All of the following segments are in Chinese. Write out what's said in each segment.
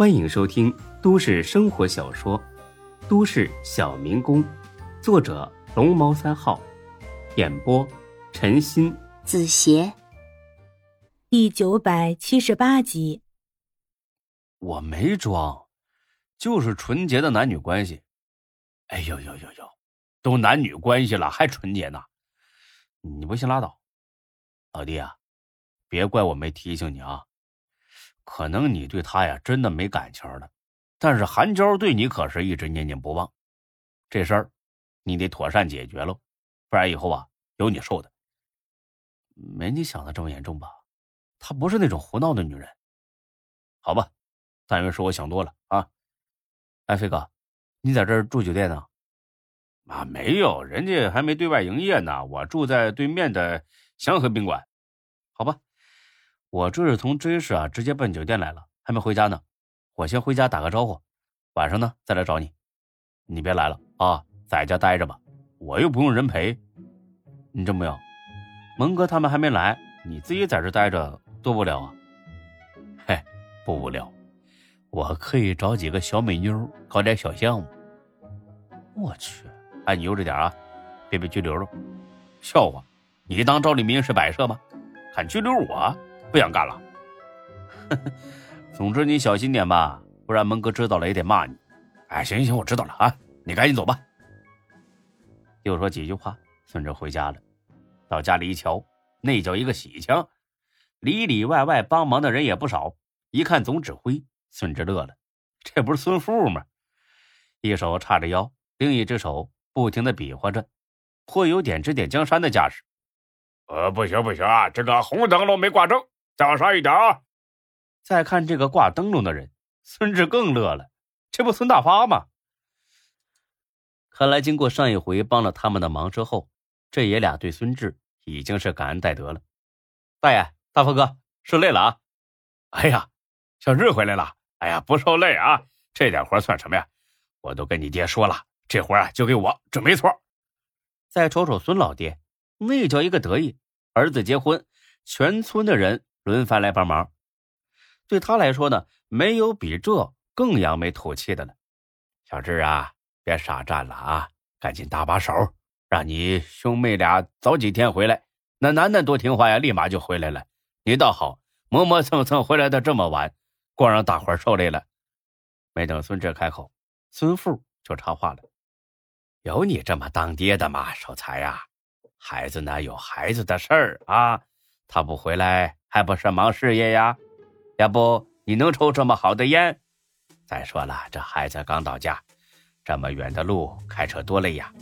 欢迎收听都市生活小说《都市小民工》，作者龙猫三号，演播陈鑫、子邪，第九百七十八集。我没装，就是纯洁的男女关系。哎呦呦呦呦，都男女关系了还纯洁呢？你不信拉倒，老弟啊，别怪我没提醒你啊。可能你对他呀真的没感情了，但是韩娇对你可是一直念念不忘。这事儿你得妥善解决喽，不然以后啊有你受的。没你想的这么严重吧？她不是那种胡闹的女人。好吧，但愿是我想多了啊。哎，飞哥，你在这儿住酒店呢？啊，没有，人家还没对外营业呢。我住在对面的祥和宾馆。好吧。我这是从追市啊，直接奔酒店来了，还没回家呢。我先回家打个招呼，晚上呢再来找你。你别来了啊，在家待着吧，我又不用人陪。你这么样，蒙哥他们还没来，你自己在这待着多无聊啊。嘿，不无聊，我可以找几个小美妞搞点小项目。我去，哎，你悠着点啊，别被拘留了。笑话，你当赵立明是摆设吗？敢拘留我？不想干了，总之你小心点吧，不然蒙哥知道了也得骂你。哎，行行行，我知道了啊，你赶紧走吧。又说几句话，孙志回家了。到家里一瞧，那叫一个喜庆，里里外外帮忙的人也不少。一看总指挥，孙志乐了，这不是孙富吗？一手叉着腰，另一只手不停的比划着，颇有点指点江山的架势。呃，不行不行啊，这个红灯笼没挂正。再往上一点啊！再看这个挂灯笼的人，孙志更乐了。这不孙大发吗？看来经过上一回帮了他们的忙之后，这爷俩对孙志已经是感恩戴德了。大爷、大发哥，受累了啊！哎呀，小志回来了！哎呀，不受累啊！这点活算什么呀？我都跟你爹说了，这活啊就给我，准没错。再瞅瞅孙老爹，那叫一个得意，儿子结婚，全村的人。轮番来帮忙，对他来说呢，没有比这更扬眉吐气的了。小志啊，别傻站了啊，赶紧搭把手，让你兄妹俩早几天回来。那楠楠多听话呀，立马就回来了。你倒好，磨磨蹭蹭回来的这么晚，光让大伙受累了。没等孙志开口，孙富就插话了：“有你这么当爹的吗？守财呀，孩子呢有孩子的事儿啊，他不回来。”还不是忙事业呀？要不你能抽这么好的烟？再说了，这孩子刚到家，这么远的路开车多累呀！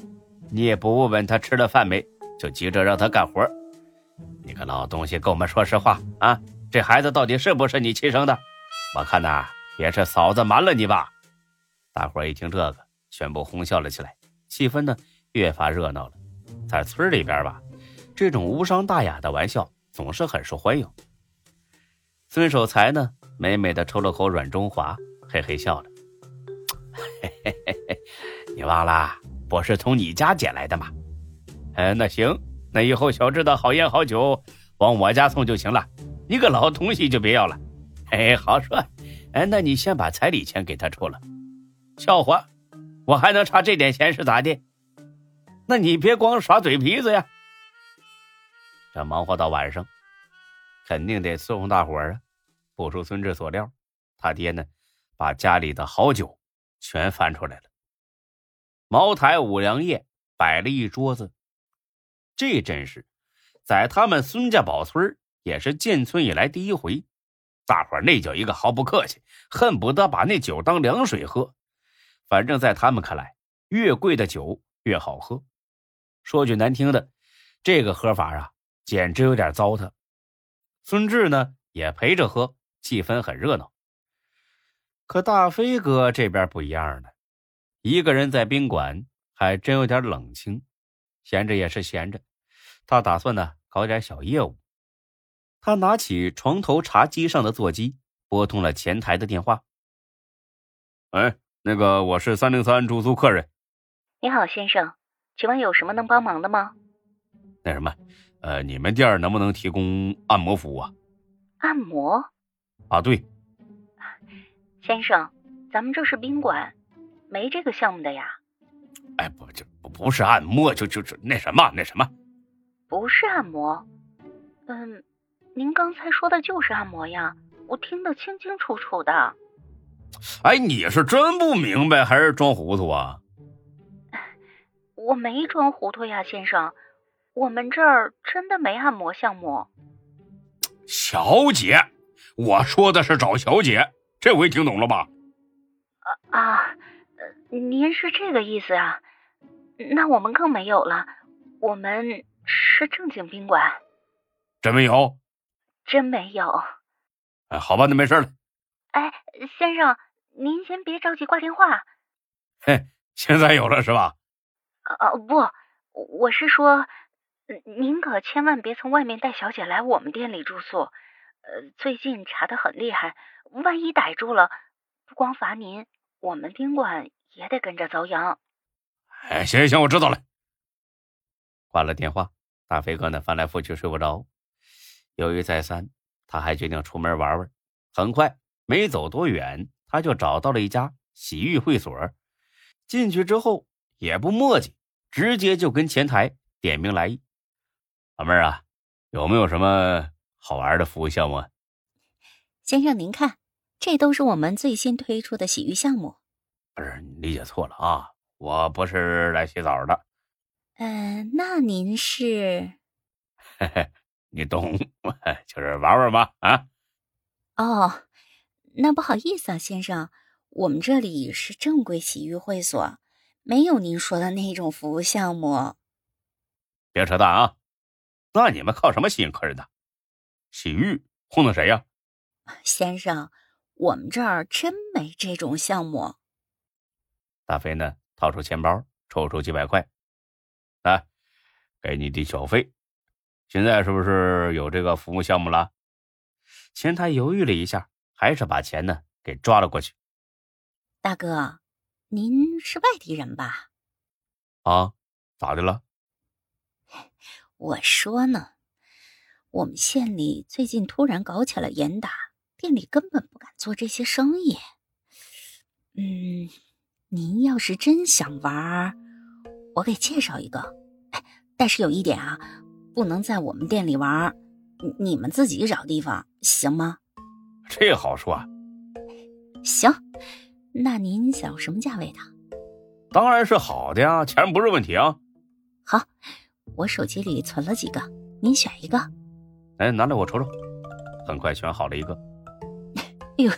你也不问问他吃了饭没，就急着让他干活。你个老东西，跟我们说实话啊！这孩子到底是不是你亲生的？我看呐，也是嫂子瞒了你吧。大伙一听这个，全部哄笑了起来，气氛呢越发热闹了。在村里边吧，这种无伤大雅的玩笑。总是很受欢迎。孙守财呢，美美的抽了口软中华，嘿嘿笑了。嘿嘿嘿嘿，你忘了，我是从你家捡来的吗？哎，那行，那以后小智的好烟好酒往我家送就行了，你个老东西就别要了。哎，好说。哎，那你先把彩礼钱给他出了。笑话，我还能差这点钱是咋的？那你别光耍嘴皮子呀。这忙活到晚上，肯定得伺候大伙儿啊！不出孙志所料，他爹呢，把家里的好酒全翻出来了。茅台、五粮液摆了一桌子，这真是在他们孙家堡村也是建村以来第一回。大伙儿那叫一个毫不客气，恨不得把那酒当凉水喝。反正，在他们看来，越贵的酒越好喝。说句难听的，这个喝法啊。简直有点糟蹋，孙志呢也陪着喝，气氛很热闹。可大飞哥这边不一样了，一个人在宾馆还真有点冷清，闲着也是闲着，他打算呢搞点小业务。他拿起床头茶几上的座机，拨通了前台的电话。哎，那个我是三零三住宿客人。你好，先生，请问有什么能帮忙的吗？那什么。呃，你们店能不能提供按摩服务啊？按摩？啊，对。先生，咱们这是宾馆，没这个项目的呀。哎，不就不不是按摩，就就就那什么那什么，不是按摩。嗯，您刚才说的就是按摩呀，我听得清清楚楚的。哎，你是真不明白还是装糊涂啊？我没装糊涂呀，先生，我们这儿真的没按摩项目。小姐，我说的是找小姐，这回听懂了吧？啊啊，您是这个意思啊？那我们更没有了，我们是正经宾馆。真没有？真没有。哎，好吧，那没事了。哎，先生，您先别着急挂电话。嘿，现在有了是吧？啊不，我是说，您可千万别从外面带小姐来我们店里住宿。呃，最近查的很厉害，万一逮住了，不光罚您，我们宾馆也得跟着遭殃。哎，行行行，我知道了。挂了电话，大飞哥呢翻来覆去睡不着，犹豫再三，他还决定出门玩玩。很快，没走多远，他就找到了一家洗浴会所。进去之后也不墨迹。直接就跟前台点名来意，老妹儿啊，有没有什么好玩的服务项目？先生您看，这都是我们最新推出的洗浴项目。不是，你理解错了啊，我不是来洗澡的。嗯，那您是？嘿嘿，你懂，就是玩玩吧啊。哦，那不好意思啊，先生，我们这里是正规洗浴会所。没有您说的那种服务项目。别扯淡啊！那你们靠什么吸引客人的？洗浴糊弄谁呀？先生，我们这儿真没这种项目。大飞呢？掏出钱包，抽出几百块，来，给你的小费。现在是不是有这个服务项目了？前台犹豫了一下，还是把钱呢给抓了过去。大哥。您是外地人吧？啊，咋的了？我说呢，我们县里最近突然搞起了严打，店里根本不敢做这些生意。嗯，您要是真想玩，我给介绍一个。哎但是有一点啊，不能在我们店里玩，你们自己找地方行吗？这好说。行。那您想要什么价位的？当然是好的呀，钱不是问题啊。好，我手机里存了几个，您选一个。哎，拿来我瞅瞅。很快选好了一个。哎呦，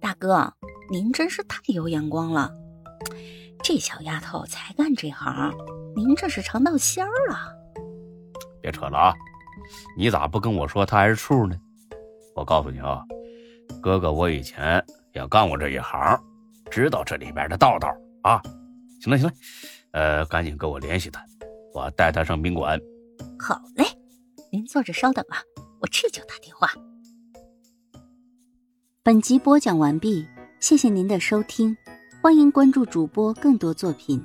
大哥，您真是太有眼光了。这小丫头才干这行，您这是尝到鲜儿了。别扯了啊！你咋不跟我说她还是处呢？我告诉你啊，哥哥，我以前。也干过这一行，知道这里边的道道啊！行了行了，呃，赶紧给我联系他，我带他上宾馆。好嘞，您坐着稍等啊，我这就打电话。本集播讲完毕，谢谢您的收听，欢迎关注主播更多作品。